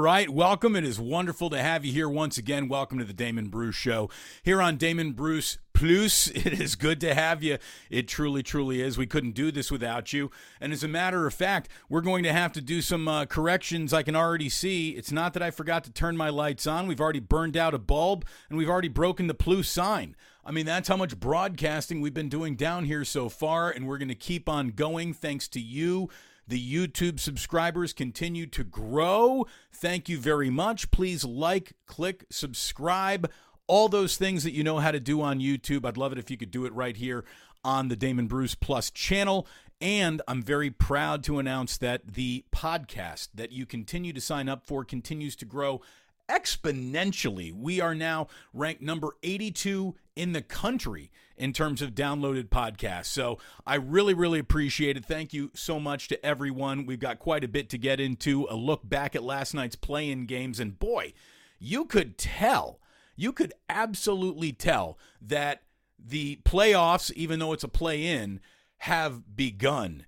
right, welcome. It is wonderful to have you here once again. Welcome to the Damon Bruce Show here on Damon Bruce Plus. It is good to have you. It truly, truly is. We couldn't do this without you. And as a matter of fact, we're going to have to do some uh, corrections. I can already see. It's not that I forgot to turn my lights on. We've already burned out a bulb and we've already broken the Plus sign. I mean, that's how much broadcasting we've been doing down here so far, and we're going to keep on going thanks to you the YouTube subscribers continue to grow. Thank you very much. Please like, click, subscribe, all those things that you know how to do on YouTube. I'd love it if you could do it right here on the Damon Bruce Plus channel. And I'm very proud to announce that the podcast that you continue to sign up for continues to grow exponentially. We are now ranked number 82 in the country in terms of downloaded podcasts. So I really, really appreciate it. Thank you so much to everyone. We've got quite a bit to get into. A look back at last night's play in games, and boy, you could tell, you could absolutely tell that the playoffs, even though it's a play in, have begun.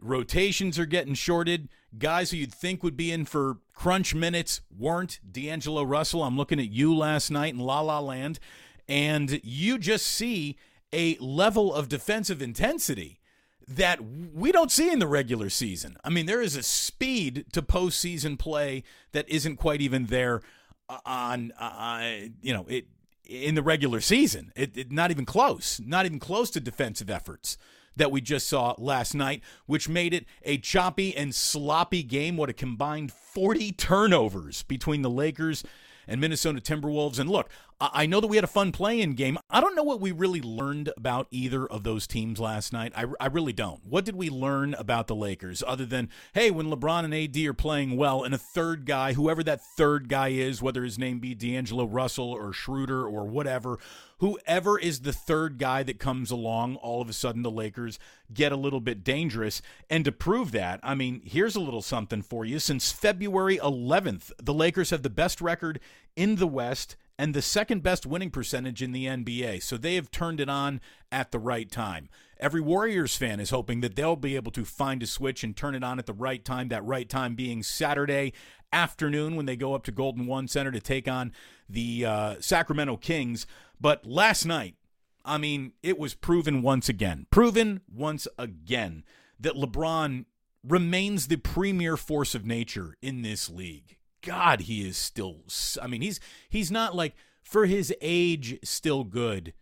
Rotations are getting shorted. Guys who you'd think would be in for crunch minutes weren't. D'Angelo Russell, I'm looking at you last night in La La Land, and you just see a level of defensive intensity that we don't see in the regular season. I mean, there is a speed to postseason play that isn't quite even there on, uh, you know, it in the regular season. It, it, not even close. Not even close to defensive efforts that we just saw last night, which made it a choppy and sloppy game. What a combined 40 turnovers between the Lakers and Minnesota Timberwolves. And look, I know that we had a fun playing game. I don't know what we really learned about either of those teams last night. I, I really don't. What did we learn about the Lakers other than, hey, when LeBron and AD are playing well and a third guy, whoever that third guy is, whether his name be D'Angelo Russell or Schroeder or whatever, whoever is the third guy that comes along, all of a sudden the Lakers get a little bit dangerous. And to prove that, I mean, here's a little something for you. Since February 11th, the Lakers have the best record in the West and the second best winning percentage in the NBA. So they have turned it on at the right time. Every Warriors fan is hoping that they'll be able to find a switch and turn it on at the right time, that right time being Saturday afternoon when they go up to Golden One Center to take on the uh, Sacramento Kings. But last night, I mean, it was proven once again, proven once again that LeBron remains the premier force of nature in this league. God, he is still. I mean, he's he's not like for his age still good.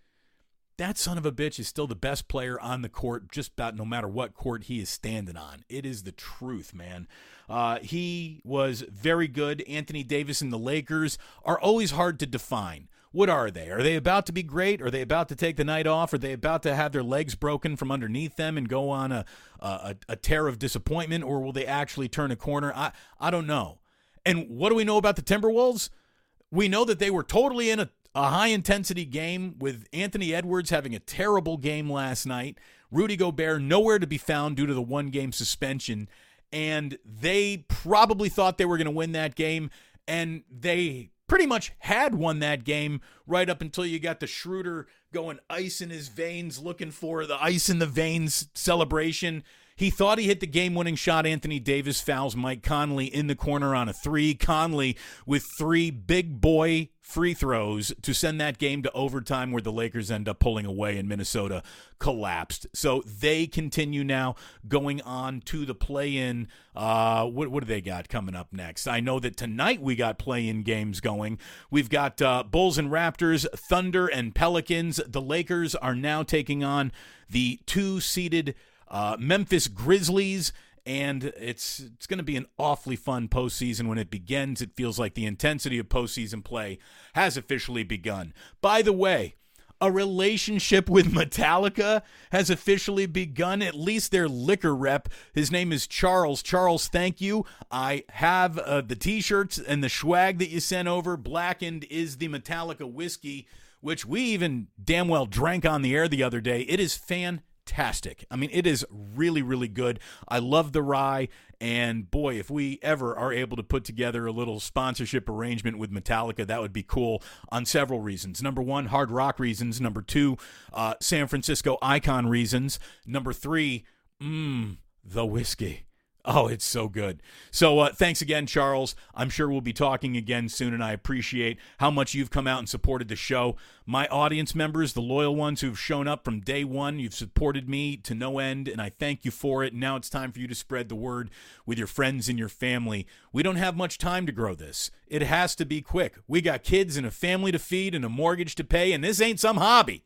That son of a bitch is still the best player on the court, just about no matter what court he is standing on. It is the truth, man. Uh, he was very good. Anthony Davis and the Lakers are always hard to define. What are they? Are they about to be great? Are they about to take the night off? Are they about to have their legs broken from underneath them and go on a, a, a tear of disappointment? Or will they actually turn a corner? I, I don't know. And what do we know about the Timberwolves? We know that they were totally in a, a high intensity game with Anthony Edwards having a terrible game last night. Rudy Gobert nowhere to be found due to the one game suspension. And they probably thought they were going to win that game. And they pretty much had won that game right up until you got the Schroeder going ice in his veins, looking for the ice in the veins celebration. He thought he hit the game winning shot. Anthony Davis fouls Mike Conley in the corner on a three. Conley with three big boy free throws to send that game to overtime where the Lakers end up pulling away and Minnesota collapsed. So they continue now going on to the play in. Uh, what, what do they got coming up next? I know that tonight we got play in games going. We've got uh, Bulls and Raptors, Thunder and Pelicans. The Lakers are now taking on the two seeded uh, Memphis Grizzlies. And it's it's going to be an awfully fun postseason when it begins. It feels like the intensity of postseason play has officially begun. By the way, a relationship with Metallica has officially begun, at least their liquor rep. His name is Charles. Charles, thank you. I have uh, the t shirts and the swag that you sent over. Blackened is the Metallica whiskey, which we even damn well drank on the air the other day. It is fantastic fantastic. I mean, it is really, really good. I love the rye. And boy, if we ever are able to put together a little sponsorship arrangement with Metallica, that would be cool on several reasons. Number one, hard rock reasons. Number two, uh, San Francisco icon reasons. Number three, mmm, the whiskey. Oh, it's so good. So, uh, thanks again, Charles. I'm sure we'll be talking again soon, and I appreciate how much you've come out and supported the show. My audience members, the loyal ones who've shown up from day one, you've supported me to no end, and I thank you for it. Now it's time for you to spread the word with your friends and your family. We don't have much time to grow this, it has to be quick. We got kids and a family to feed and a mortgage to pay, and this ain't some hobby.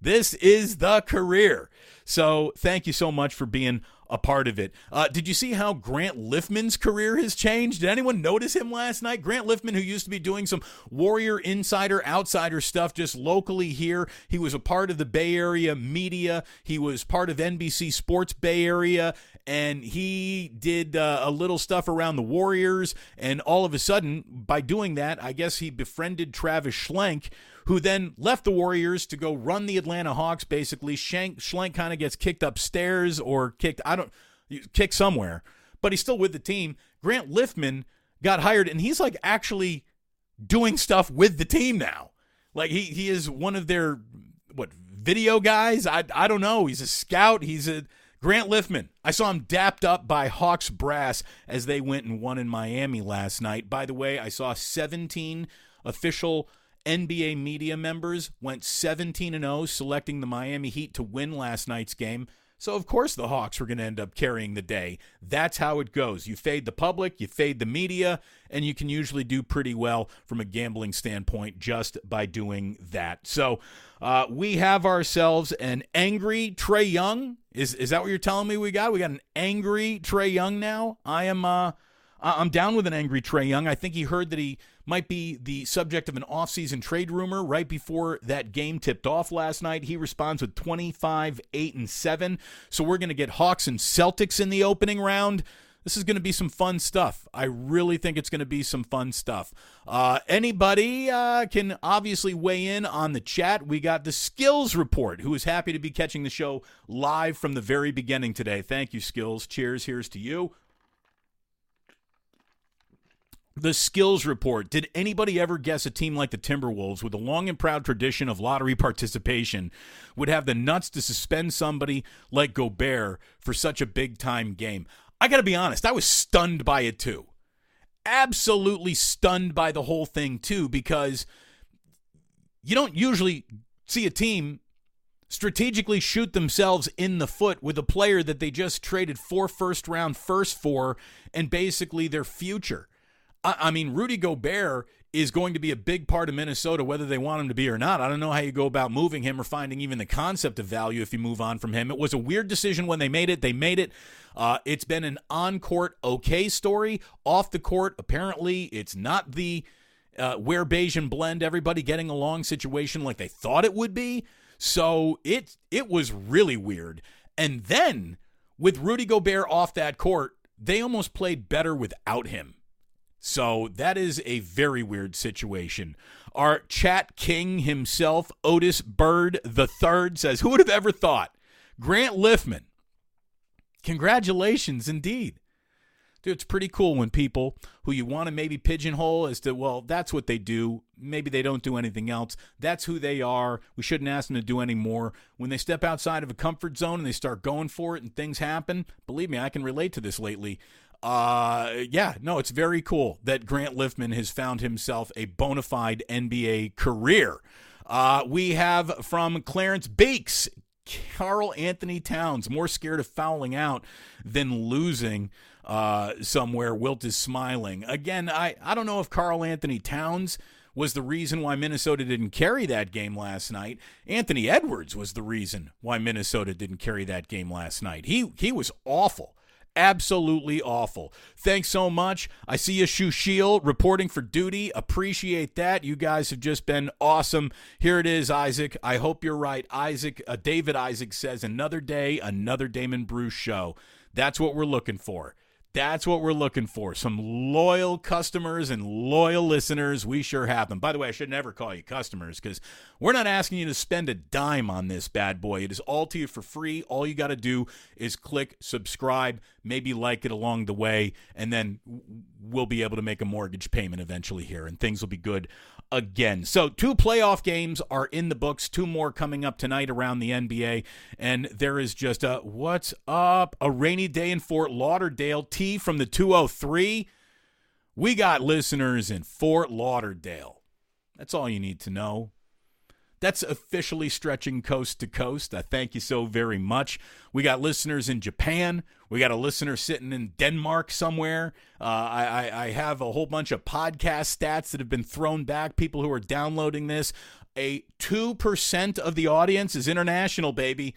This is the career. So, thank you so much for being a part of it. Uh, did you see how Grant Liffmann's career has changed? Did anyone notice him last night? Grant Liffmann, who used to be doing some Warrior insider, outsider stuff just locally here, he was a part of the Bay Area media. He was part of NBC Sports Bay Area, and he did uh, a little stuff around the Warriors. And all of a sudden, by doing that, I guess he befriended Travis Schlenk who then left the Warriors to go run the Atlanta Hawks. Basically, Shank, Schlenk kind of gets kicked upstairs or kicked. I don't kicked somewhere, but he's still with the team. Grant Liffmann got hired, and he's like actually doing stuff with the team now. Like he he is one of their what video guys. I I don't know. He's a scout. He's a Grant Liffmann. I saw him dapped up by Hawks brass as they went and won in Miami last night. By the way, I saw 17 official NBA media members went 17 and 0 selecting the Miami Heat to win last night's game. So of course the Hawks were going to end up carrying the day. That's how it goes. You fade the public, you fade the media, and you can usually do pretty well from a gambling standpoint just by doing that. So uh, we have ourselves an angry Trae Young. Is is that what you're telling me we got? We got an angry Trae Young now. I am uh, I'm down with an angry Trae Young. I think he heard that he might be the subject of an offseason trade rumor right before that game tipped off last night. He responds with 25, 8, and 7. So we're going to get Hawks and Celtics in the opening round. This is going to be some fun stuff. I really think it's going to be some fun stuff. Uh, anybody uh, can obviously weigh in on the chat. We got the Skills Report, who is happy to be catching the show live from the very beginning today. Thank you, Skills. Cheers. Here's to you the skills report. Did anybody ever guess a team like the Timberwolves, with a long and proud tradition of lottery participation, would have the nuts to suspend somebody like Gobert for such a big time game? I got to be honest, I was stunned by it too. Absolutely stunned by the whole thing too, because you don't usually see a team strategically shoot themselves in the foot with a player that they just traded four first round first for and basically their future. I, I mean, Rudy Gobert is going to be a big part of Minnesota, whether they want him to be or not. I don't know how you go about moving him or finding even the concept of value if you move on from him. It was a weird decision when they made it. They made it. Uh, it's been an on court okay story. Off the court, apparently, it's not the uh, where Bayesian blend everybody getting along situation like they thought it would be. So it it was really weird. And then with Rudy Gobert off that court, they almost played better without him. So that is a very weird situation. Our chat king himself, Otis Bird the Third, says, "Who would have ever thought?" Grant Liffmann. Congratulations, indeed. Dude, it's pretty cool when people who you want to maybe pigeonhole as to, well, that's what they do. Maybe they don't do anything else. That's who they are. We shouldn't ask them to do any more. When they step outside of a comfort zone and they start going for it and things happen, believe me, I can relate to this lately uh, yeah, no, it's very cool that Grant Liffmann has found himself a bona fide NBA career. Uh, we have from Clarence Beeks, Karl-Anthony Towns, more scared of fouling out than losing uh, somewhere. Wilt is smiling. Again, I, I don't know if Karl-Anthony Towns was the reason why Minnesota didn't carry that game last night. Anthony Edwards was the reason why Minnesota didn't carry that game last night. He he was awful absolutely awful. Thanks so much. I see you, Shushil, reporting for duty. Appreciate that. You guys have just been awesome. Here it is, Isaac. I hope you're right. Isaac, uh, David Isaac says, another day, another Damon Bruce show. That's what we're looking for. That's what we're looking for. Some loyal customers and loyal listeners. We sure have them. By the way, I should never call you customers because we're not asking you to spend a dime on this bad boy. It is all to you for free. All you got to do is click subscribe, maybe like it along the way, and then we'll be able to make a mortgage payment eventually here, and things will be good again. So, two playoff games are in the books, two more coming up tonight around the NBA, and there is just a what's up? A rainy day in Fort Lauderdale. T from the 203. We got listeners in Fort Lauderdale. That's all you need to know. That's officially stretching coast to coast. I thank you so very much. We got listeners in Japan. We got a listener sitting in Denmark somewhere. Uh, I, I, I have a whole bunch of podcast stats that have been thrown back. People who are downloading this. A 2% of the audience is international, baby.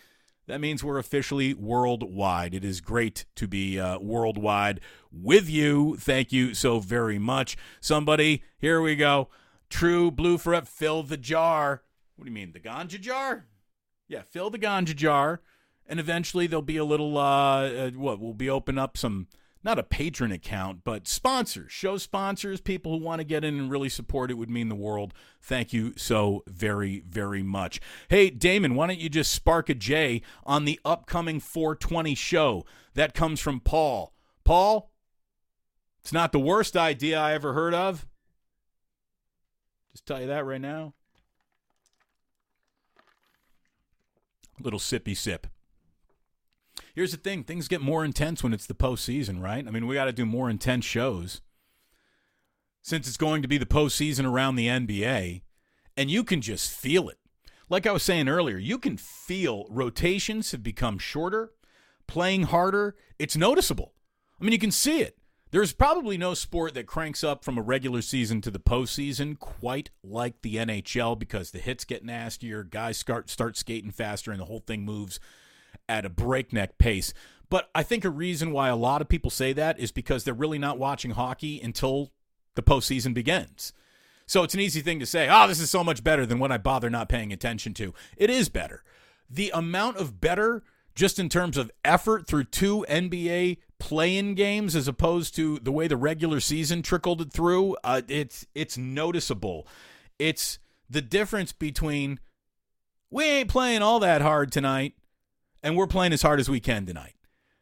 That means we're officially worldwide. It is great to be uh, worldwide with you. Thank you so very much. Somebody, here we go. True Blue Fret, fill the jar. What do you mean, the ganja jar? Yeah, fill the ganja jar, and eventually there'll be a little. Uh, uh, what? We'll be open up some. Not a Patreon account, but sponsors, show sponsors, people who want to get in and really support it would mean the world. Thank you so very, very much. Hey, Damon, why don't you just spark a J on the upcoming 420 show? That comes from Paul. Paul, it's not the worst idea I ever heard of. Just tell you that right now. Little sippy sip. Here's the thing things get more intense when it's the postseason, right? I mean, we got to do more intense shows since it's going to be the postseason around the NBA, and you can just feel it. Like I was saying earlier, you can feel rotations have become shorter, playing harder. It's noticeable. I mean, you can see it. There's probably no sport that cranks up from a regular season to the postseason quite like the NHL because the hits get nastier, guys start start skating faster, and the whole thing moves at a breakneck pace. But I think a reason why a lot of people say that is because they're really not watching hockey until the postseason begins. So it's an easy thing to say, oh, this is so much better than what I bother not paying attention to. It is better. The amount of better, just in terms of effort through two NBA play-in games as opposed to the way the regular season trickled through, uh, it's it's noticeable. It's the difference between we ain't playing all that hard tonight and we're playing as hard as we can tonight.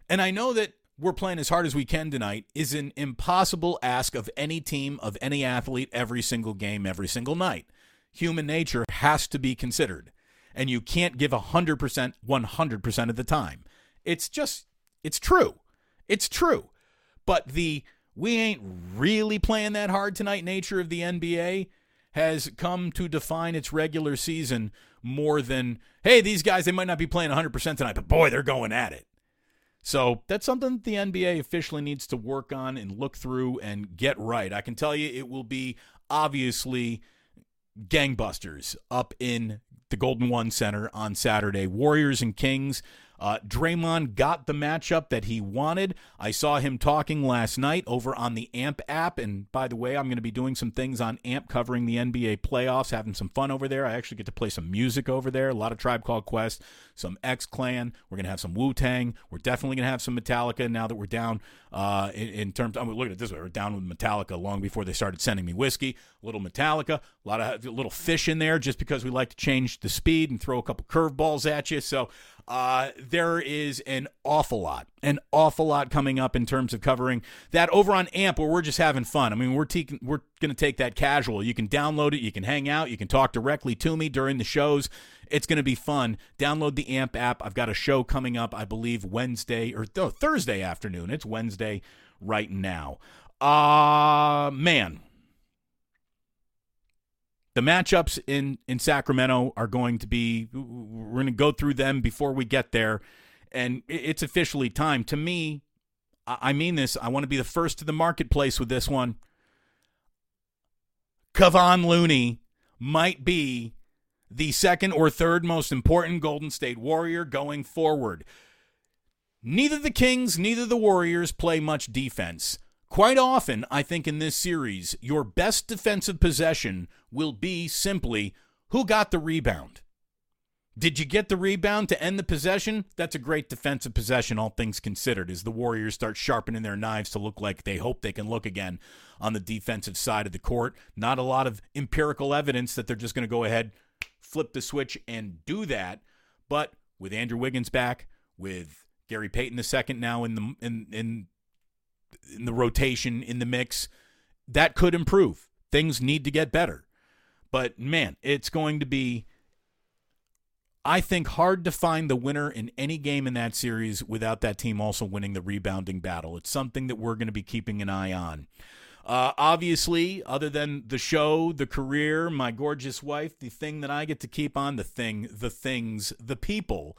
And I know that we're playing as hard as we can tonight is an impossible ask of any team, of any athlete, every single game, every single night. Human nature has to be considered. And you can't give 100% 100% of the time. It's just, it's true. It's true. But the we ain't really playing that hard tonight nature of the NBA has come to define its regular season more than, hey, these guys, they might not be playing 100% tonight, but boy, they're going at it. So that's something that the NBA officially needs to work on and look through and get right. I can tell you it will be obviously gangbusters up in the Golden One Center on Saturday. Warriors and Kings uh, Draymond got the matchup that he wanted. I saw him talking last night over on the AMP app. And by the way, I'm going to be doing some things on AMP covering the NBA playoffs, having some fun over there. I actually get to play some music over there. A lot of Tribe Called Quest, some X Clan. We're going to have some Wu Tang. We're definitely going to have some Metallica now that we're down uh, in, in, terms. I'm mean, look at it this way: we're down with Metallica long before they started sending me whiskey. A little Metallica, a lot of a little Phish in there, just because we like to change the speed and throw a couple curveballs at you. So uh, there is an awful lot, an awful lot coming up in terms of covering that over on AMP, where we're just having fun. I mean, we're te- we're going to take that casual. You can download it, you can hang out, you can talk directly to me during the shows. It's going to be fun. Download the AMP app. I've got a show coming up, I believe Wednesday or th- Thursday afternoon. It's Wednesday right now. Uh man, the matchups in in Sacramento are going to be we're going to go through them before we get there and it's officially time to me I mean this I want to be the first to the marketplace with this one Kevon Looney might be the second or third most important Golden State Warrior going forward. Neither the Kings, neither the Warriors play much defense. Quite often, I think in this series, your best defensive possession will be simply who got the rebound. Did you get the rebound to end the possession? That's a great defensive possession, all things considered, as the Warriors start sharpening their knives to look like they hope they can look again on the defensive side of the court. Not a lot of empirical evidence that they're just going to go ahead, flip the switch, and do that. But with Andrew Wiggins back, with Gary Payton the second now in the in in in the rotation in the mix. That could improve. Things need to get better. But man, it's going to be I think hard to find the winner in any game in that series without that team also winning the rebounding battle. It's something that we're going to be keeping an eye on. Uh, obviously, other than the show, the career, my gorgeous wife, the thing that I get to keep on, the thing, the things, the people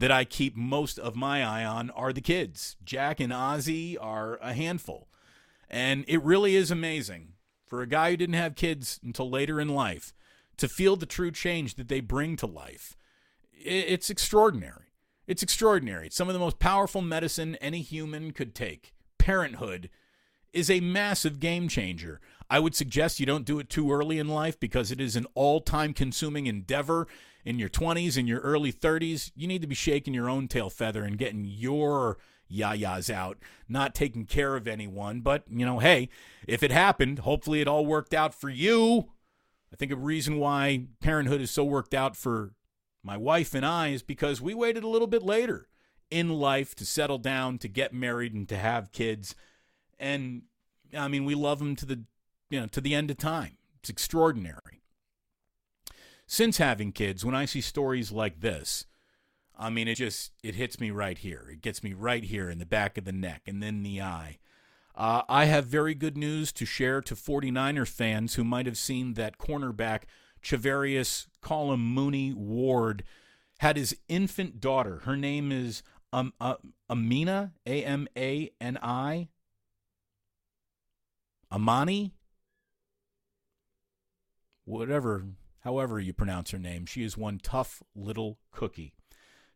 that I keep most of my eye on are the kids. Jack and Ozzy are a handful. And it really is amazing for a guy who didn't have kids until later in life to feel the true change that they bring to life. It's extraordinary. It's extraordinary. It's some of the most powerful medicine any human could take. Parenthood is a massive game changer. I would suggest you don't do it too early in life because it is an all time consuming endeavor. In your 20s and your early 30s, you need to be shaking your own tail feather and getting your yayas out, not taking care of anyone. But, you know, hey, if it happened, hopefully it all worked out for you. I think a reason why parenthood is so worked out for my wife and I is because we waited a little bit later in life to settle down, to get married, and to have kids and I mean, we love him to the you know to the end of time. It's extraordinary. Since having kids, when I see stories like this, I mean, it just it hits me right here. It gets me right here in the back of the neck and then the eye. Uh, I have very good news to share to 49er fans who might have seen that cornerback Charvarius call him Mooney Ward had his infant daughter. Her name is um, uh, Amina, A M A N I. Amani, whatever, however you pronounce her name, she is one tough little cookie.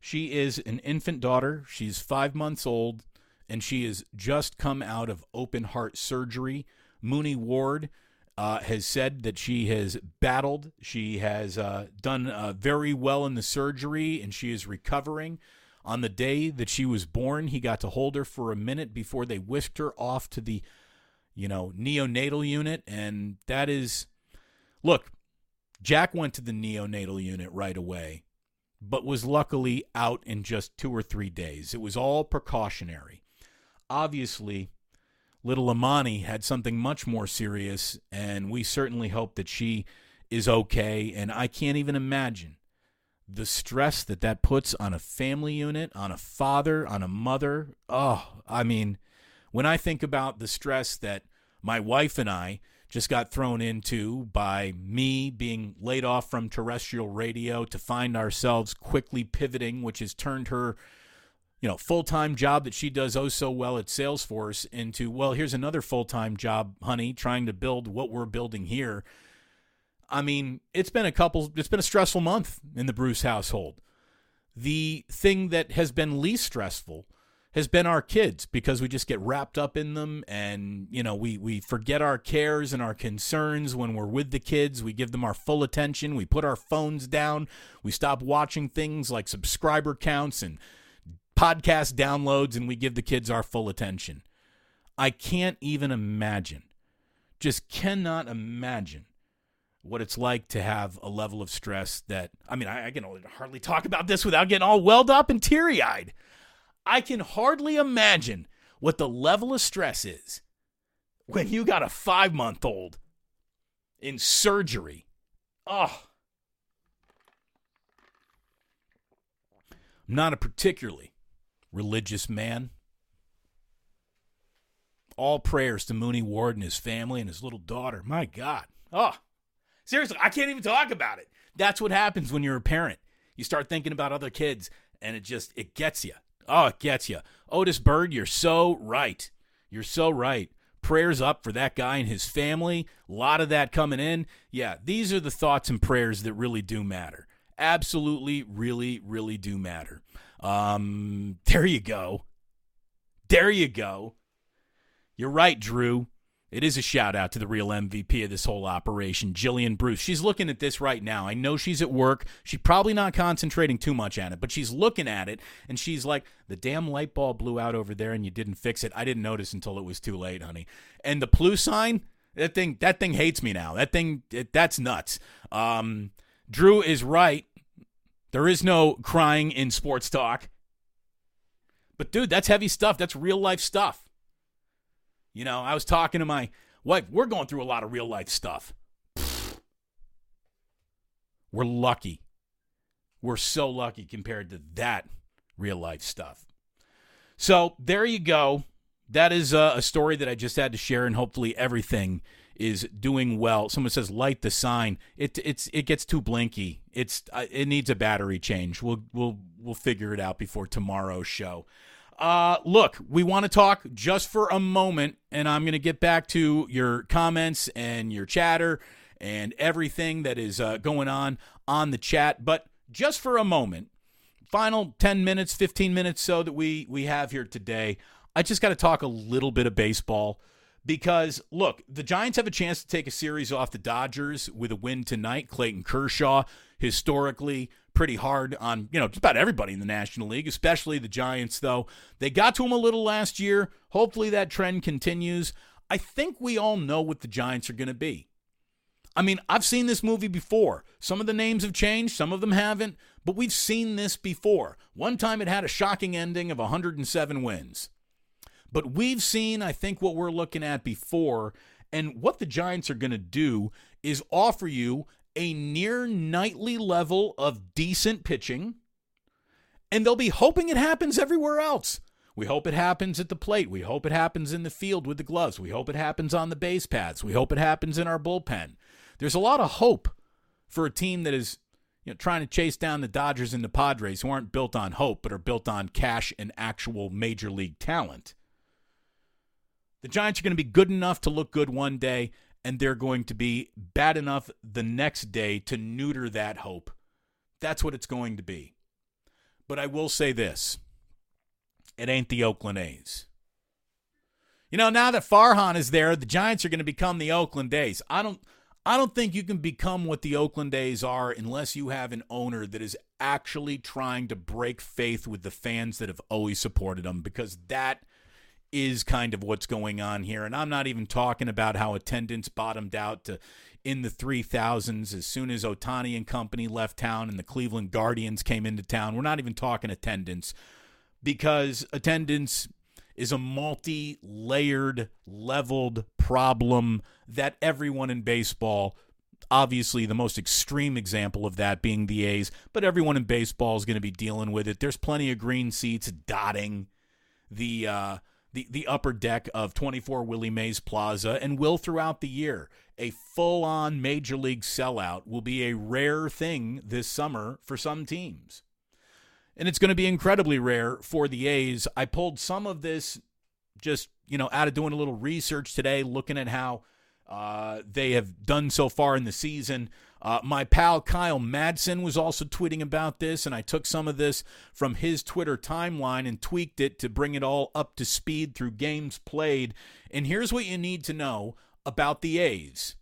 She is an infant daughter. She's five months old, and she has just come out of open heart surgery. Mooney Ward uh, has said that she has battled. She has uh, done uh, very well in the surgery, and she is recovering. On the day that she was born, he got to hold her for a minute before they whisked her off to the you know, neonatal unit. And that is, look, Jack went to the neonatal unit right away, but was luckily out in just two or three days. It was all precautionary. Obviously, little Amani had something much more serious, and we certainly hope that she is okay. And I can't even imagine the stress that that puts on a family unit, on a father, on a mother. Oh, I mean, when I think about the stress that my wife and I just got thrown into by me being laid off from terrestrial radio to find ourselves quickly pivoting, which has turned her, you know, full-time job that she does oh so well at Salesforce into, well, here's another full-time job, honey, trying to build what we're building here. I mean, it's been a couple it's been a stressful month in the Bruce household. The thing that has been least stressful has been our kids because we just get wrapped up in them and you know we we forget our cares and our concerns when we're with the kids. We give them our full attention. We put our phones down. We stop watching things like subscriber counts and podcast downloads and we give the kids our full attention. I can't even imagine just cannot imagine what it's like to have a level of stress that I mean I, I can hardly talk about this without getting all welled up and teary eyed. I can hardly imagine what the level of stress is when you got a five month old in surgery. Oh. I'm not a particularly religious man. All prayers to Mooney Ward and his family and his little daughter. My God. Oh, seriously, I can't even talk about it. That's what happens when you're a parent. You start thinking about other kids, and it just it gets you. Oh, it gets you. Otis Bird, you're so right. You're so right. Prayers up for that guy and his family. A lot of that coming in. Yeah, these are the thoughts and prayers that really do matter. Absolutely, really, really do matter. Um, there you go. There you go. You're right, Drew. It is a shout out to the real MVP of this whole operation, Jillian Bruce. She's looking at this right now. I know she's at work. She's probably not concentrating too much on it, but she's looking at it and she's like, the damn light bulb blew out over there and you didn't fix it. I didn't notice until it was too late, honey. And the plus sign, that thing, that thing hates me now. That thing, it, that's nuts. Um, Drew is right. There is no crying in sports talk. But dude, that's heavy stuff. That's real life stuff. You know, I was talking to my wife. We're going through a lot of real life stuff. We're lucky. We're so lucky compared to that real life stuff. So there you go. That is a, a story that I just had to share, and hopefully everything is doing well. Someone says light the sign. It it's it gets too blinky. It's uh, it needs a battery change. We'll we'll we'll figure it out before tomorrow's show. Uh, look, we want to talk just for a moment, and I'm going to get back to your comments and your chatter and everything that is uh, going on on the chat. But just for a moment, final 10 minutes, 15 minutes so that we we have here today, I just got to talk a little bit of baseball because look, the Giants have a chance to take a series off the Dodgers with a win tonight. Clayton Kershaw, historically pretty hard on, you know, just about everybody in the National League, especially the Giants though. They got to him a little last year. Hopefully that trend continues. I think we all know what the Giants are going to be. I mean, I've seen this movie before. Some of the names have changed, some of them haven't, but we've seen this before. One time it had a shocking ending of 107 wins. But we've seen, I think, what we're looking at before. And what the Giants are going to do is offer you a near nightly level of decent pitching. And they'll be hoping it happens everywhere else. We hope it happens at the plate. We hope it happens in the field with the gloves. We hope it happens on the base paths. We hope it happens in our bullpen. There's a lot of hope for a team that is you know, trying to chase down the Dodgers and the Padres who aren't built on hope but are built on cash and actual major league talent. The Giants are going to be good enough to look good one day, and they're going to be bad enough the next day to neuter that hope. That's what it's going to be. But I will say this it ain't the Oakland A's. You know, now that Farhan is there, the Giants are going to become the Oakland A's. I don't I don't think you can become what the Oakland A's are unless you have an owner that is actually trying to break faith with the fans that have always supported them because that is kind of what's going on here. And I'm not even talking about how attendance bottomed out to in the 3000s as soon as Ohtani and company left town and the Cleveland Guardians came into town. We're not even talking attendance because attendance is a multi layered, leveled problem that everyone in baseball obviously the most extreme example of that being the A's, but everyone in baseball is going to be dealing with it. There's plenty of green seats dotting the uh, the, the upper deck of 24 Willie Mays Plaza and will throughout the year. A full on major league sellout will be a rare thing this summer for some teams. And it's going to be incredibly rare for the A's. I pulled some of this just, you know, out of doing a little research today, looking at how uh, they have done so far in the season. Uh, my pal Kyle Madsen was also tweeting about this, and I took some of this from his Twitter timeline and tweaked it to bring it all up to speed through games played. And here's what you need to know about the A's.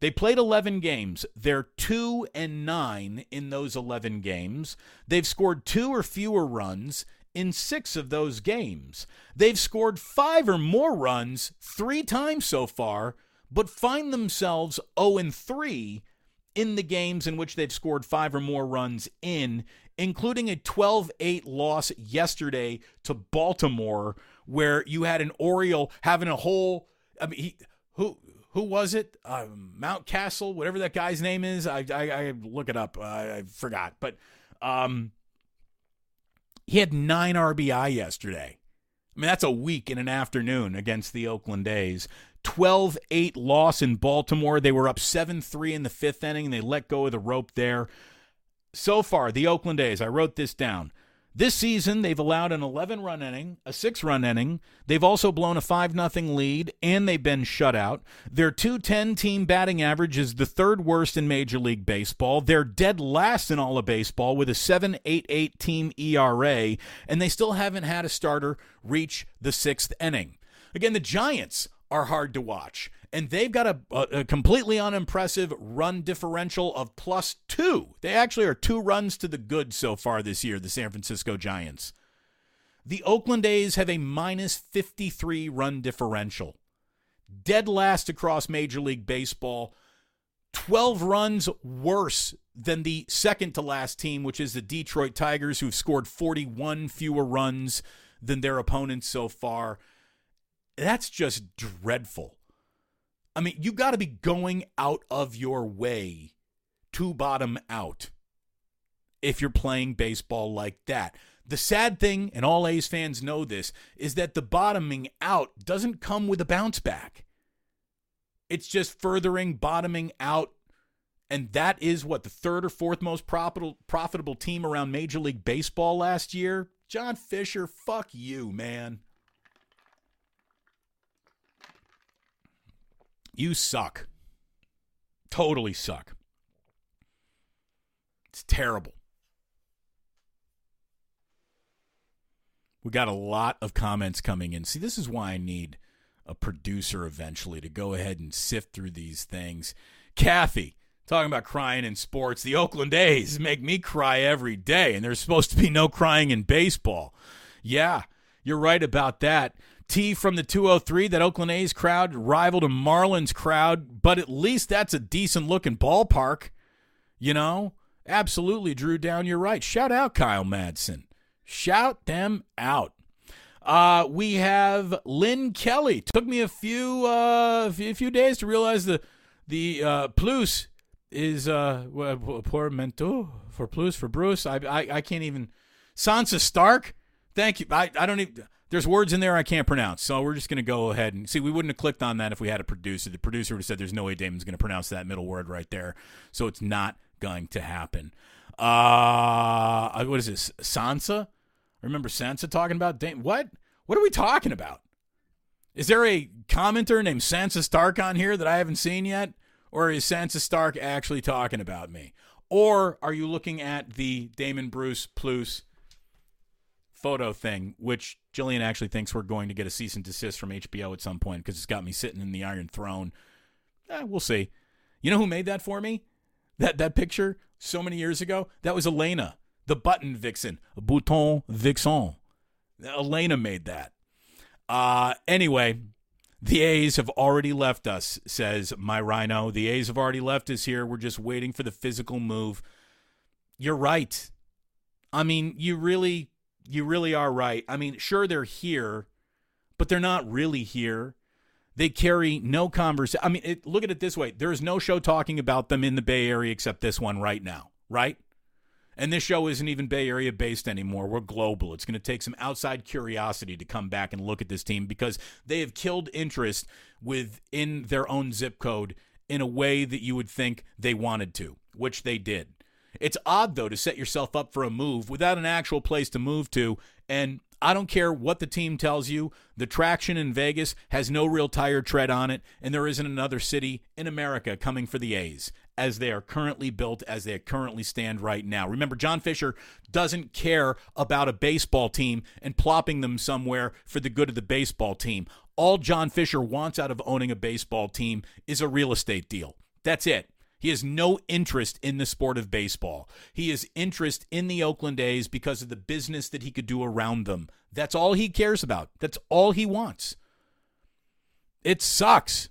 They played 11 games. They're 2 and 9 in those 11 games. They've scored 2 or fewer runs in 6 of those games. They've scored 5 or more runs 3 times so far, but find themselves 0 and 3 in the games in which they've scored five or more runs in, including a 12 8 loss yesterday to Baltimore, where you had an Oriole having a whole. I mean, he, who who was it? Uh, Mountcastle, whatever that guy's name is. I I, I look it up. I forgot, but um, he had nine RBI yesterday. I mean, that's a week in an afternoon against the Oakland A's. 12 8 loss in Baltimore. They were up 7 3 in the fifth inning. and They let go of the rope there. So far, the Oakland A's, I wrote this down. This season, they've allowed an 11 run inning, a 6 run inning. They've also blown a 5 0 lead, and they've been shut out. Their 210 team batting average is the third worst in Major League Baseball. They're dead last in all of baseball with a 7.88 team ERA, and they still haven't had a starter reach the sixth inning. Again, the Giants are hard to watch. And they've got a, a, completely unimpressive run differential of plus two. They actually are two runs to the good so far this year, the San Francisco Giants. The Oakland A's have a minus 53 run differential. Dead last across Major League Baseball. 12 runs worse than the second to last team, which is the Detroit Tigers, who've scored 41 fewer runs than their opponents so far. That's just dreadful. I mean, you got to be going out of your way to bottom out if you're playing baseball like that. The sad thing, and all A's fans know this, is that the bottoming out doesn't come with a bounce back. It's just furthering bottoming out. And that is what the third or fourth most profitable profitable team around Major League Baseball last year. John Fisher, fuck you, man. You suck. Totally suck. It's terrible. We got a lot of comments coming in. See, this is why I need a producer eventually to go ahead and sift through these things. Kathy, talking about crying in sports. The Oakland A's make me cry every day, and there's supposed to be no crying in baseball. Yeah, you're right about that. T from the 203, that Oakland A's crowd rivaled a Marlins crowd, but at least that's a decent looking ballpark. You know? Absolutely, Drew Down, you're right. Shout out Kyle Madsen. Shout them out. Uh, we have Lynn Kelly. Took me a few uh, a few days to realize the the uh, plus is uh portmanteau for plus for Bruce. I, I I can't even Sansa Stark. Thank you. I I don't even. There's words in there I can't pronounce, so we're just going to go ahead and see. We wouldn't have clicked on that if we had a producer. The producer would have said, "There's no way Damon's going to pronounce that middle word right there," so it's not going to happen. Uh, what is this? Sansa? remember Sansa talking about Dame. What? What are we talking about? Is there a commenter named Sansa Stark on here that I haven't seen yet? Or is Sansa Stark actually talking about me? Or are you looking at the Damon Bruce Plus photo thing, which Jillian actually thinks we're going to get a cease and desist from HBO at some point because it's got me sitting in the Iron Throne? Eh, we'll see. You know who made that for me? That that picture so many years ago? That was Elena the button vixen, bouton vixen. Elena made that. Uh, anyway, the A's have already left us, says my rhino. The A's have already left us here. We're just waiting for the physical move. You're right. I mean, you really, you really are right. I mean, sure, they're here, but they're not really here. They carry no conversation. I mean, it, look at it this way: there is no show talking about them in the Bay Area except this one right now, right? And this show isn't even Bay Area based anymore. We're global. It's going to take some outside curiosity to come back and look at this team because they have killed interest within their own zip code in a way that you would think they wanted to, which they did. It's odd, though, to set yourself up for a move without an actual place to move to. And I don't care what the team tells you, the traction in Vegas has no real tire tread on it, and there isn't another city in America coming for the A's as they are currently built, as they currently stand right now. Remember, John Fisher doesn't care about a baseball team and plopping them somewhere for the good of the baseball team. All John Fisher wants out of owning a baseball team is a real estate deal. That's it. He has no interest in the sport of baseball. He has interest in the Oakland A's because of the business that he could do around them. That's all he cares about. That's all he wants. It sucks.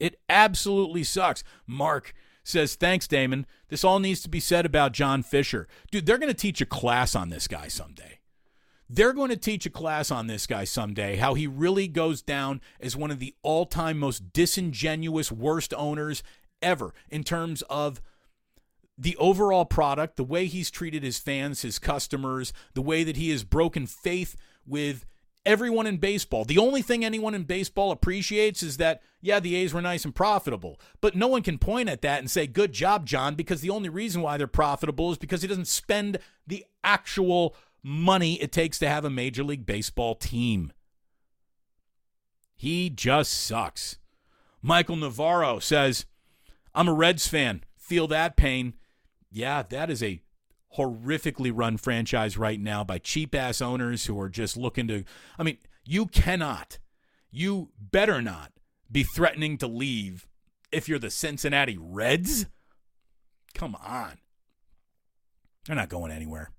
It absolutely sucks. Mark, says, Thanks, Damon. This all needs to be said about John Fisher. Dude, they're going to teach a class on this guy someday. They're going to teach a class on this guy someday, how he really goes down as one of the all time most disingenuous, worst owners ever in terms of the overall product, the way he's treated his fans, his customers, the way that he has broken faith with everyone in baseball. The only thing anyone in baseball appreciates is that, yeah, the A's were nice and profitable. But no one can point at that and say, good job, John, because the only reason why they're profitable is because he doesn't spend the actual money it takes to have a Major League Baseball team. He just sucks. Michael Navarro says, I'm a Reds fan. Feel that pain. Yeah, that is a horrifically run franchise right now by cheap ass owners who are just looking to. I mean, you cannot, you better not be threatening to leave if you're the Cincinnati Reds. Come on. They're not going anywhere.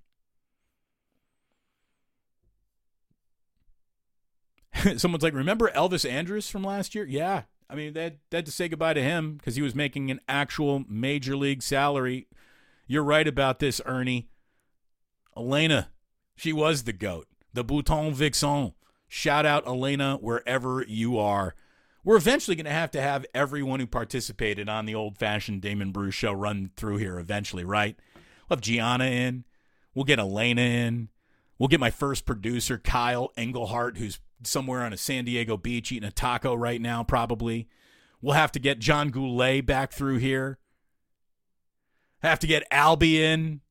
Someone's like, remember Elvis Andrus from last year? Yeah. I mean, they had, they had to say goodbye to him because he was making an actual major league salary you're right about this, Ernie. Elena, she was the goat. the Bouton Vixen. Shout out Elena wherever you are. We're eventually going to have to have everyone who participated on the old fashioned Damon Bruce show run through here eventually, right? We'll have Gianna in. We'll get Elena in. We'll get my first producer, Kyle Engelhart, who's somewhere on a San Diego beach eating a taco right now, probably. We'll have to get John Goulet back through here. Have to get Albie in.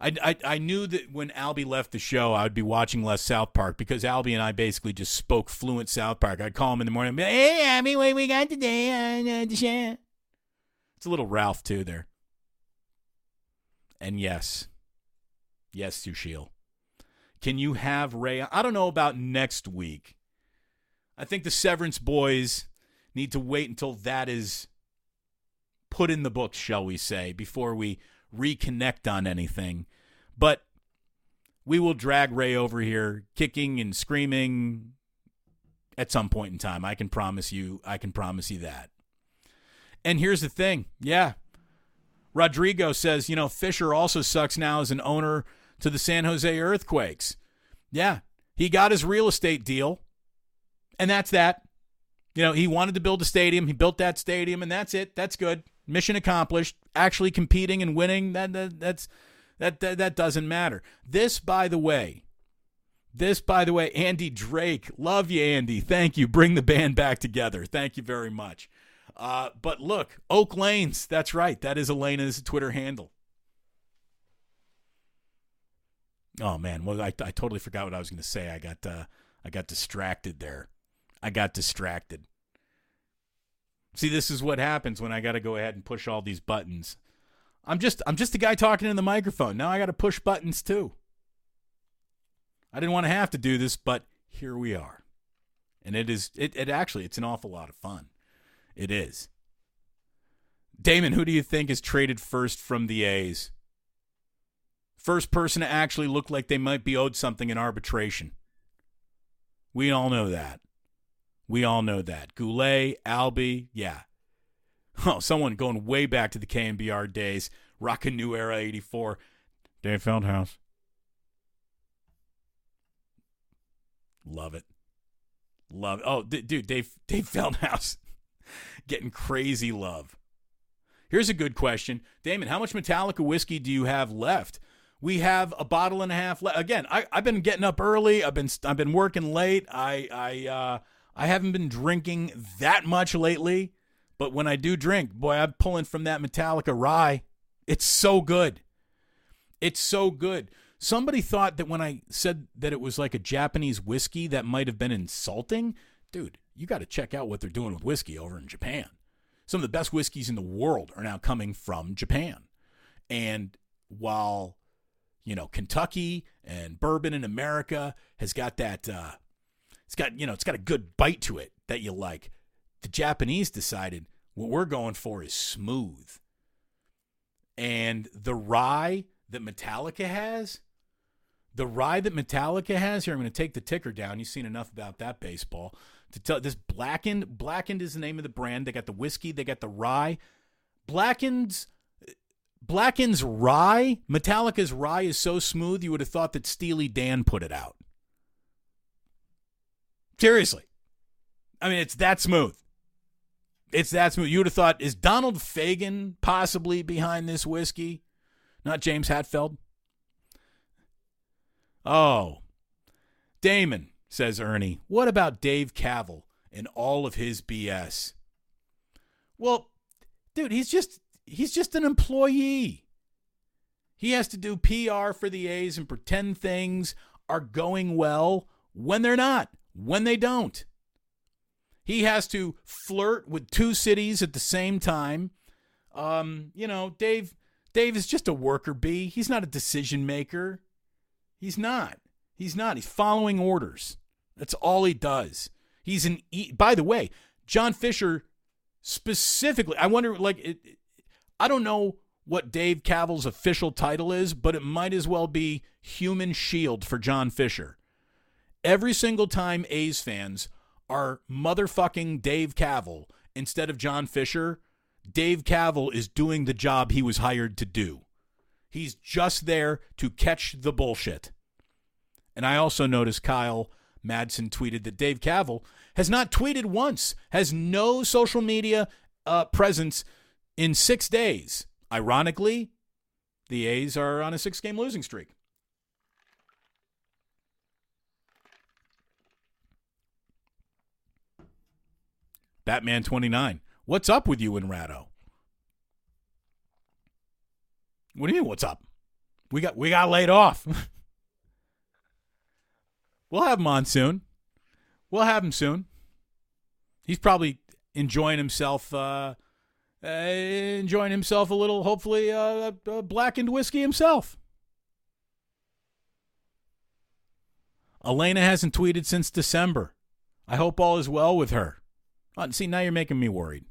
I, I, I knew that when Albie left the show, I would be watching less South Park because Albie and I basically just spoke fluent South Park. I'd call him in the morning, like, "Hey, Albie, what we got today uh, the show?" It's a little Ralph too there. And yes, yes, Sushil. Can you have Ray? I don't know about next week. I think the Severance boys need to wait until that is put in the books, shall we say, before we reconnect on anything. But we will drag Ray over here, kicking and screaming at some point in time. I can promise you, I can promise you that. And here's the thing. Yeah. Rodrigo says, you know, Fisher also sucks now as an owner to the San Jose Earthquakes. Yeah. He got his real estate deal. And that's that. You know, he wanted to build a stadium. He built that stadium, and that's it. That's good. Mission accomplished. Actually competing and winning, that, that that's that, that that doesn't matter. This, by the way, this, by the way, Andy Drake. Love you, Andy. Thank you. Bring the band back together. Thank you very much. Uh, but look, Oak Lanes. That's right. That is Elena's Twitter handle. Oh man, well I, I totally forgot what I was going to say. I got uh, I got distracted there. I got distracted. See, this is what happens when I got to go ahead and push all these buttons. I'm just I'm just a guy talking in the microphone. Now I got to push buttons too. I didn't want to have to do this, but here we are. And it is it, it actually it's an awful lot of fun. It is. Damon, who do you think is traded first from the A's? First person to actually look like they might be owed something in arbitration. We all know that. We all know that. Goulet, Albie, yeah. Oh, someone going way back to the KNBR days, rocking New Era 84. Dave Feldhouse. Love it. Love it. Oh, d- dude, Dave, Dave Feldhouse getting crazy love. Here's a good question. Damon, how much Metallica whiskey do you have left? We have a bottle and a half left. Again, I, I've been getting up early. I've been I've been working late. I I uh, I haven't been drinking that much lately, but when I do drink, boy, I'm pulling from that Metallica rye. It's so good. It's so good. Somebody thought that when I said that it was like a Japanese whiskey, that might have been insulting. Dude, you got to check out what they're doing with whiskey over in Japan. Some of the best whiskeys in the world are now coming from Japan. And while, you know, Kentucky and bourbon in America has got that uh, it's got you know it's got a good bite to it that you like. The Japanese decided what we're going for is smooth. And the rye that Metallica has, the rye that Metallica has here, I'm going to take the ticker down. You've seen enough about that baseball to tell this blackened. Blackened is the name of the brand. They got the whiskey, they got the rye. Blackened's Blackened's rye, Metallica's rye is so smooth you would have thought that Steely Dan put it out. Seriously. I mean, it's that smooth. It's that smooth. You would have thought, is Donald Fagen possibly behind this whiskey? Not James Hetfield? Oh. Damon, says Ernie. What about Dave Kaval and all of his BS? Well, dude, he's just he's just an employee. He has to do PR for the A's and pretend things are going well when they're not when they don't. He has to flirt with two cities at the same time. Um, you know, Dave Dave is just a worker bee. He's not a decision maker. He's not. He's not. He's following orders. That's all he does. He's an e- by the way, John Fisher specifically, I wonder like it, I don't know what Dave Kaval's official title is, but it might as well be human shield for John Fisher every single time A's fans are motherfucking Dave Kaval instead of John Fisher, Dave Kaval is doing the job he was hired to do. He's just there to catch the bullshit. And I also noticed Kyle Madsen tweeted that Dave Kaval has not tweeted once, has no social media uh, presence in six days. Ironically, the A's are on a six game losing streak. Batman 29. What's up with you and Ratto? What do you mean what's up? We got we got laid off. we'll have him on soon. We'll have him soon. He's probably enjoying himself uh, uh enjoying himself a little hopefully uh, uh, blackened whiskey himself. Elena hasn't tweeted since December. I hope all is well with her. Oh, see, now you're making me worried.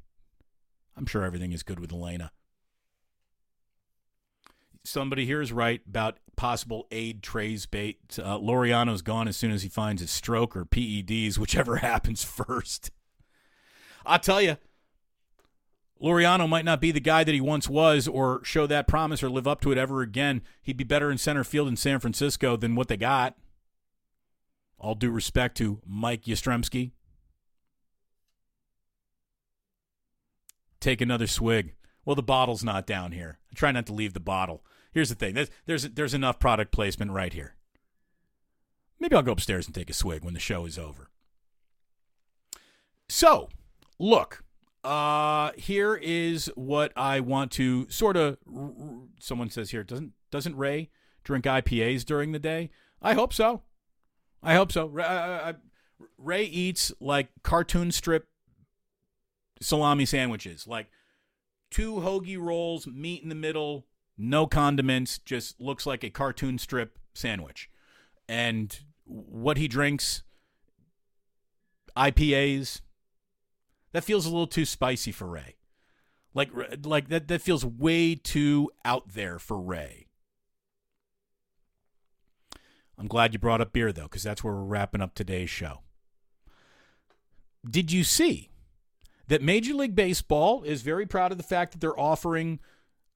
I'm sure everything is good with Elena. Somebody here is right about possible aid trays bait. Uh, Laureano's gone as soon as he finds his stroke or PEDs, whichever happens first. I'll tell you, Laureano might not be the guy that he once was or show that promise or live up to it ever again. He'd be better in center field in San Francisco than what they got. All due respect to Mike Yastrzemski. take another swig. Well, the bottle's not down here. I try not to leave the bottle. Here's the thing. There's there's, there's enough product placement right here. Maybe I'll go upstairs and take a swig when the show is over. So, look, uh, here is what I want to sort of. Someone says here doesn't doesn't Ray drink IPAs during the day? I hope so. I hope so. Ray eats like cartoon strip salami sandwiches, like two hoagie rolls, meat in the middle, no condiments, just looks like a cartoon strip sandwich. And what he drinks, IPAs, that feels a little too spicy for Ray. Like like that that feels way too out there for Ray. I'm glad you brought up beer though cuz that's where we're wrapping up today's show. Did you see that Major League Baseball is very proud of the fact that they're offering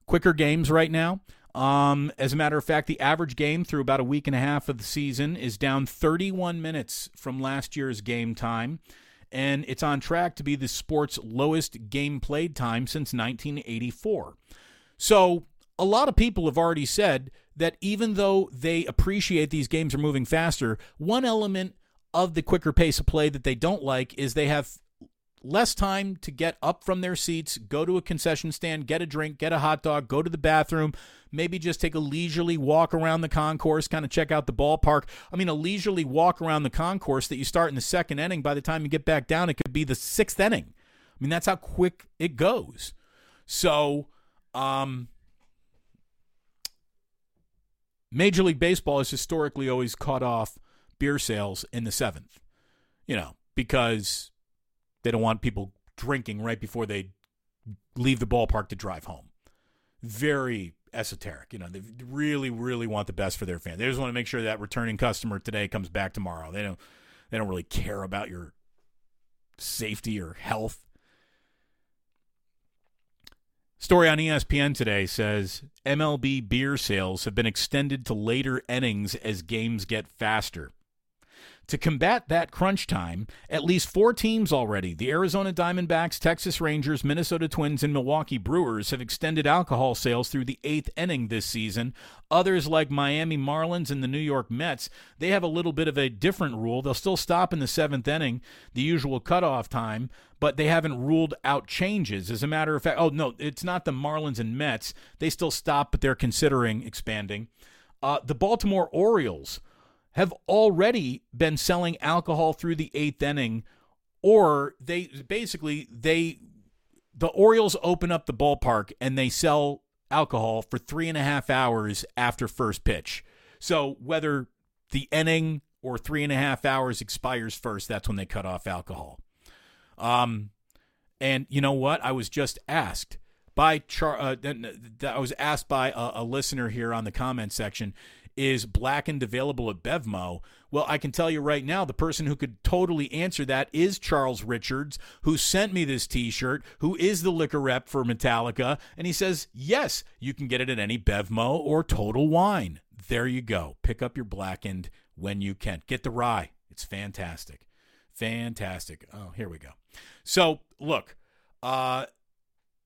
quicker games right now. Um, as a matter of fact, the average game through about a week and a half of the season is down 31 minutes from last year's game time, and it's on track to be the sport's lowest game played time since 1984. So, a lot of people have already said that even though they appreciate these games are moving faster, one element of the quicker pace of play that they don't like is they have less time to get up from their seats, go to a concession stand, get a drink, get a hot dog, go to the bathroom, maybe just take a leisurely walk around the concourse, kind of check out the ballpark. I mean, a leisurely walk around the concourse that you start in the second inning, by the time you get back down, it could be the sixth inning. I mean, that's how quick it goes. So, um, Major League Baseball has historically always cut off beer sales in the seventh, you know, because they don't want people drinking right before they leave the ballpark to drive home. Very esoteric. You know, they really, really want the best for their fans. They just want to make sure that returning customer today comes back tomorrow. They don't they don't really care about your safety or health. Story on ESPN today says MLB beer sales have been extended to later innings as games get faster. To combat that crunch time, at least four teams already the Arizona Diamondbacks, Texas Rangers, Minnesota Twins, and Milwaukee Brewers have extended alcohol sales through the eighth inning this season. Others, like Miami Marlins and the New York Mets, they have a little bit of a different rule. They'll still stop in the seventh inning, the usual cutoff time, but they haven't ruled out changes. As a matter of fact, oh, no, it's not the Marlins and Mets. They still stop, but they're considering expanding. Uh, the Baltimore Orioles have already been selling alcohol through the eighth inning, or they basically they the Orioles open up the ballpark and they sell alcohol for three and a half hours after first pitch. So whether the inning or three and a half hours expires first, that's when they cut off alcohol. Um, and you know what? I was just asked by Char. Uh, I was asked by a, a listener here on the comment section is blackened available at Bevmo? Well, I can tell you right now, the person who could totally answer that is Charles Richards, who sent me this t shirt, who is the liquor rep for Metallica. And he says, yes, you can get it at any Bevmo or Total Wine. There you go. Pick up your blackened when you can. Get the rye. It's fantastic. Fantastic. Oh, here we go. So, look, uh,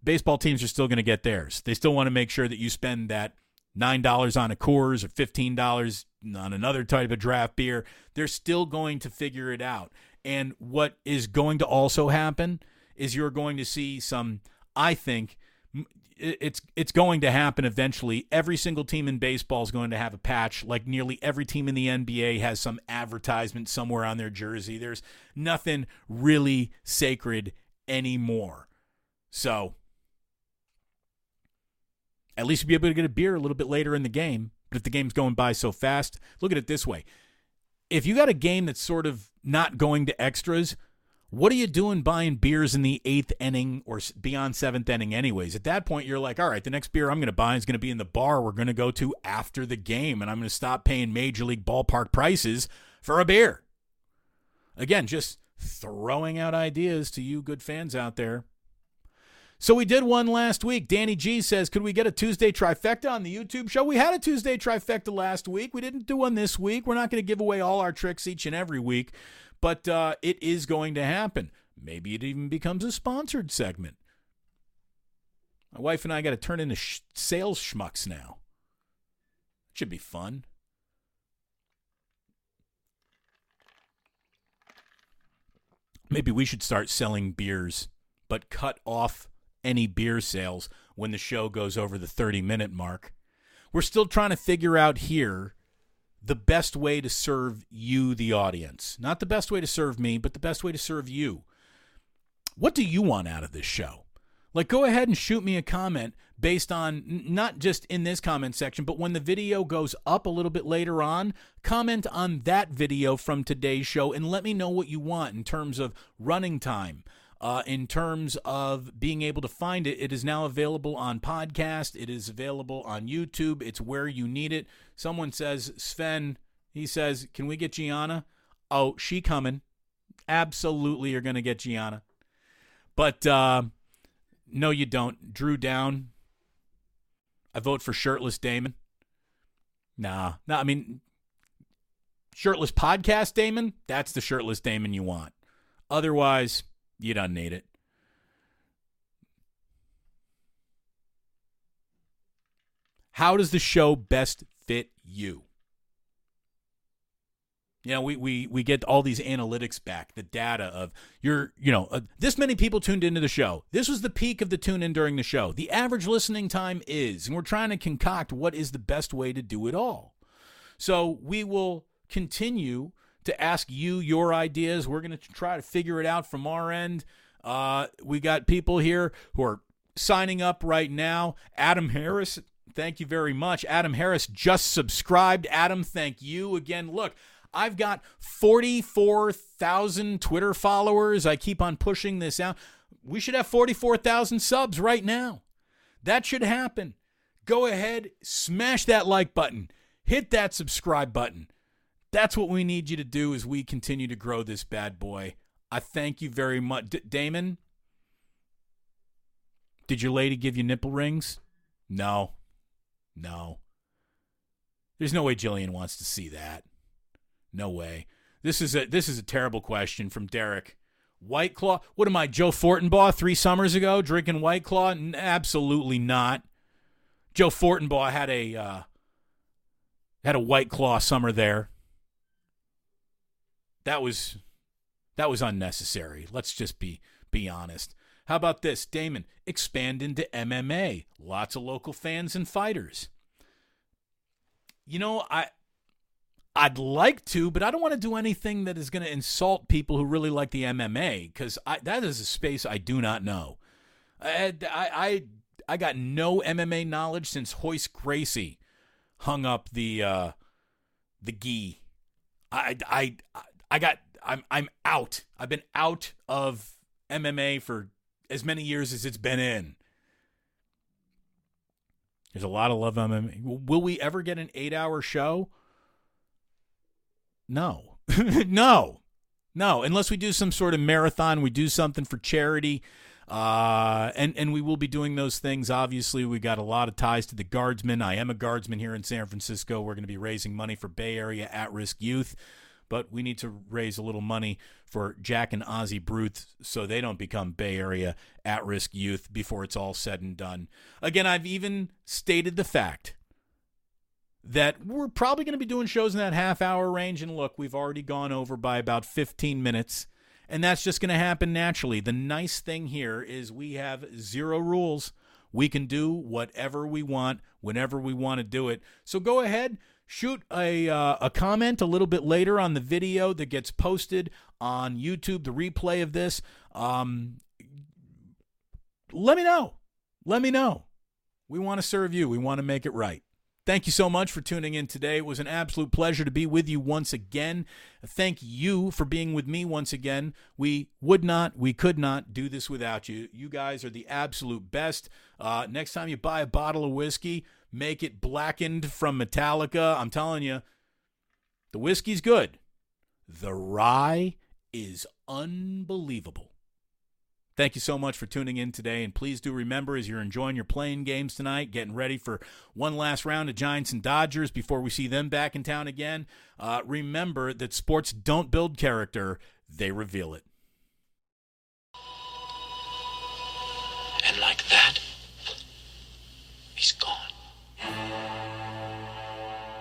baseball teams are still going to get theirs. They still want to make sure that you spend that $9 on a Coors or $15 on another type of draft beer. They're still going to figure it out. And what is going to also happen is you're going to see some, I think, it's it's going to happen eventually. Every single team in baseball is going to have a patch. Like nearly every team in the NBA has some advertisement somewhere on their jersey. There's nothing really sacred anymore. So at least you'll be able to get a beer a little bit later in the game. But if the game's going by so fast, look at it this way. If you got a game that's sort of not going to extras, what are you doing buying beers in the eighth inning or beyond seventh inning, anyways? At that point, you're like, all right, the next beer I'm going to buy is going to be in the bar we're going to go to after the game, and I'm going to stop paying major league ballpark prices for a beer. Again, just throwing out ideas to you good fans out there. So we did one last week. Danny G says, Could we get a Tuesday trifecta on the YouTube show? We had a Tuesday trifecta last week. We didn't do one this week. We're not going to give away all our tricks each and every week, but uh, it is going to happen. Maybe it even becomes a sponsored segment. My wife and I got to turn into sh- sales schmucks now. It Should be fun. Maybe we should start selling beers, but cut off any beer sales when the show goes over the 30 minute mark. We're still trying to figure out here the best way to serve you, the audience. Not the best way to serve me, but the best way to serve you. What do you want out of this show? Like, go ahead and shoot me a comment based on not just in this comment section, but when the video goes up a little bit later on, comment on that video from today's show and let me know what you want in terms of running time, uh, in terms of being able to find it, it is now available on podcast. It is available on YouTube. It's where you need it. Someone says, Sven, he says, can we get Gianna? Oh, she coming. Absolutely, you're going to get Gianna. But uh, no, you don't. Drew down. I vote for shirtless Damon. Nah, nah, I mean, shirtless podcast Damon. That's the shirtless Damon you want. Otherwise, you don't need it. How does the show best fit you? You know, we, we, we get all these analytics back, the data of your, you know, uh, this many people tuned into the show. This was the peak of the tune in during the show. The average listening time is, and we're trying to concoct what is the best way to do it all. So we will continue to ask you your ideas. We're going to try to figure it out from our end. Uh, we got people here who are signing up right now. Adam Harris, thank you very much. Adam Harris just subscribed. Adam, thank you again. Look, I've got 44,000 Twitter followers. I keep on pushing this out. We should have 44,000 subs right now. That should happen. Go ahead, smash that like button, hit that subscribe button. That's what we need you to do as we continue to grow this bad boy. I thank you very much. D- Damon, did your lady give you nipple rings? No. No. There's no way Jillian wants to see that. No way. This is a this is a terrible question from Derek. White Claw? What am I, Joe Fortenbaugh three summers ago drinking White Claw? Absolutely not. Joe Fortenbaugh had a uh, had a White Claw summer there that was that was unnecessary. Let's just be be honest. How about this, Damon? Expand into MMA. Lots of local fans and fighters. You know, I I'd like to, but I don't want to do anything that is going to insult people who really like the MMA because that is a space I do not know. I, I I got no MMA knowledge since Royce Gracie hung up the uh, the gi. I I I got I'm I'm out. I've been out of MMA for as many years as it's been in. There's a lot of love MMA. Will we ever get an 8-hour show? No. no. No, unless we do some sort of marathon, we do something for charity. Uh, and and we will be doing those things. Obviously, we got a lot of ties to the guardsmen. I am a guardsman here in San Francisco. We're going to be raising money for Bay Area at-risk youth, but we need to raise a little money for Jack and Ozzie Bruce so they don't become Bay Area at-risk youth before it's all said and done. Again, I've even stated the fact that we're probably going to be doing shows in that half hour range. And look, we've already gone over by about 15 minutes and that's just going to happen naturally. The nice thing here is we have zero rules. We can do whatever we want whenever we want to do it. So go ahead, shoot a uh, a comment a little bit later on the video that gets posted on YouTube, the replay of this. Um, let me know. Let me know. We want to serve you. We want to make it right. Thank you so much for tuning in today. It was an absolute pleasure to be with you once again. Thank you for being with me once again. We would not, we could not do this without you. You guys are the absolute best. Uh, next time you buy a bottle of whiskey, make it blackened from Metallica. I'm telling you, the whiskey's good. The rye is unbelievable. Thank you so much for tuning in today. And please do remember, as you're enjoying your playing games tonight, getting ready for one last round of Giants and Dodgers before we see them back in town again, uh, remember that sports don't build character, they reveal it. And like that, he's gone.